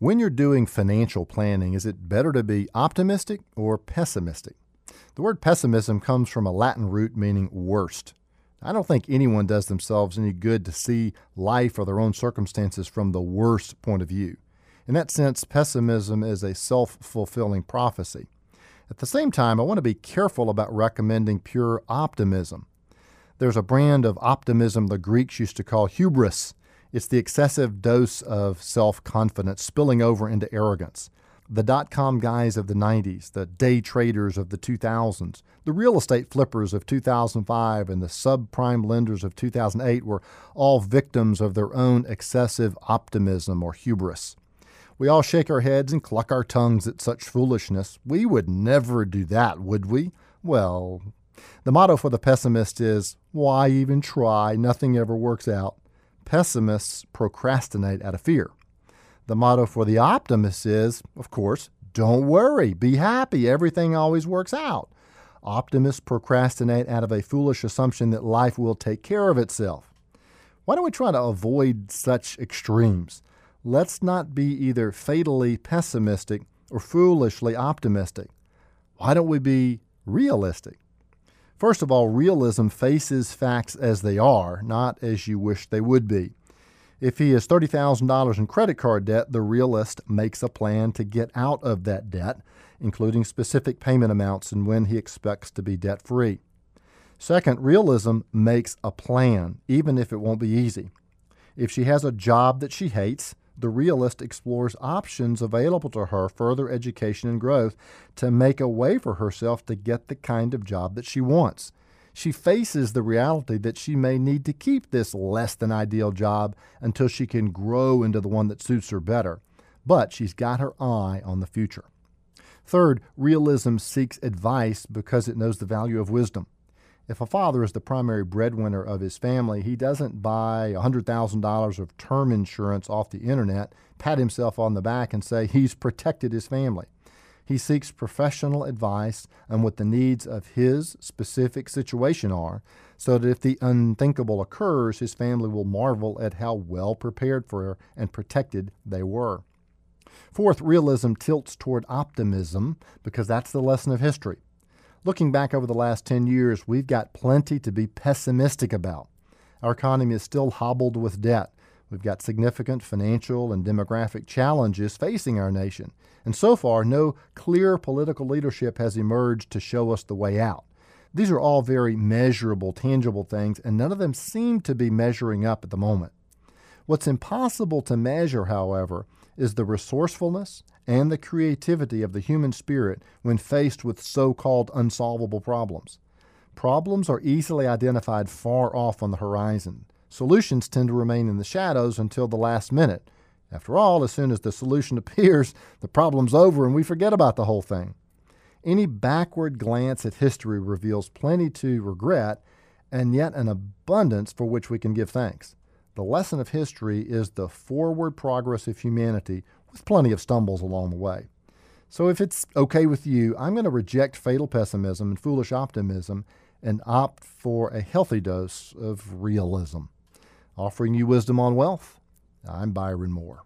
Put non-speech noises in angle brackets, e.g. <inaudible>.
When you're doing financial planning, is it better to be optimistic or pessimistic? The word pessimism comes from a Latin root meaning worst. I don't think anyone does themselves any good to see life or their own circumstances from the worst point of view. In that sense, pessimism is a self fulfilling prophecy. At the same time, I want to be careful about recommending pure optimism. There's a brand of optimism the Greeks used to call hubris it's the excessive dose of self confidence spilling over into arrogance. The dot com guys of the 90s, the day traders of the 2000s, the real estate flippers of 2005, and the subprime lenders of 2008 were all victims of their own excessive optimism or hubris. We all shake our heads and cluck our tongues at such foolishness. We would never do that, would we? Well, the motto for the pessimist is why even try? Nothing ever works out. Pessimists procrastinate out of fear. The motto for the optimist is, of course, don't worry, be happy, everything always works out. Optimists procrastinate out of a foolish assumption that life will take care of itself. Why don't we try to avoid such extremes? Let's not be either fatally pessimistic or foolishly optimistic. Why don't we be realistic? First of all, realism faces facts as they are, not as you wish they would be. If he has $30,000 in credit card debt, the realist makes a plan to get out of that debt, including specific payment amounts and when he expects to be debt free. Second, realism makes a plan, even if it won't be easy. If she has a job that she hates, the realist explores options available to her, further education and growth, to make a way for herself to get the kind of job that she wants. She faces the reality that she may need to keep this less than ideal job until she can grow into the one that suits her better. But she's got her eye on the future. Third, realism seeks advice because it knows the value of wisdom. If a father is the primary breadwinner of his family, he doesn't buy $100,000 of term insurance off the internet, pat himself on the back, and say he's protected his family. He seeks professional advice on what the needs of his specific situation are, so that if the unthinkable occurs, his family will marvel at how well prepared for and protected they were. Fourth, realism tilts toward optimism because that's the lesson of history. Looking back over the last 10 years, we've got plenty to be pessimistic about. Our economy is still hobbled with debt. We've got significant financial and demographic challenges facing our nation. And so far, no clear political leadership has emerged to show us the way out. These are all very measurable, tangible things, and none of them seem to be measuring up at the moment. What's impossible to measure, however, is the resourcefulness and the creativity of the human spirit when faced with so called unsolvable problems. Problems are easily identified far off on the horizon. Solutions tend to remain in the shadows until the last minute. After all, as soon as the solution <laughs> appears, the problem's over and we forget about the whole thing. Any backward glance at history reveals plenty to regret and yet an abundance for which we can give thanks. The lesson of history is the forward progress of humanity with plenty of stumbles along the way. So, if it's okay with you, I'm going to reject fatal pessimism and foolish optimism and opt for a healthy dose of realism. Offering you wisdom on wealth, I'm Byron Moore.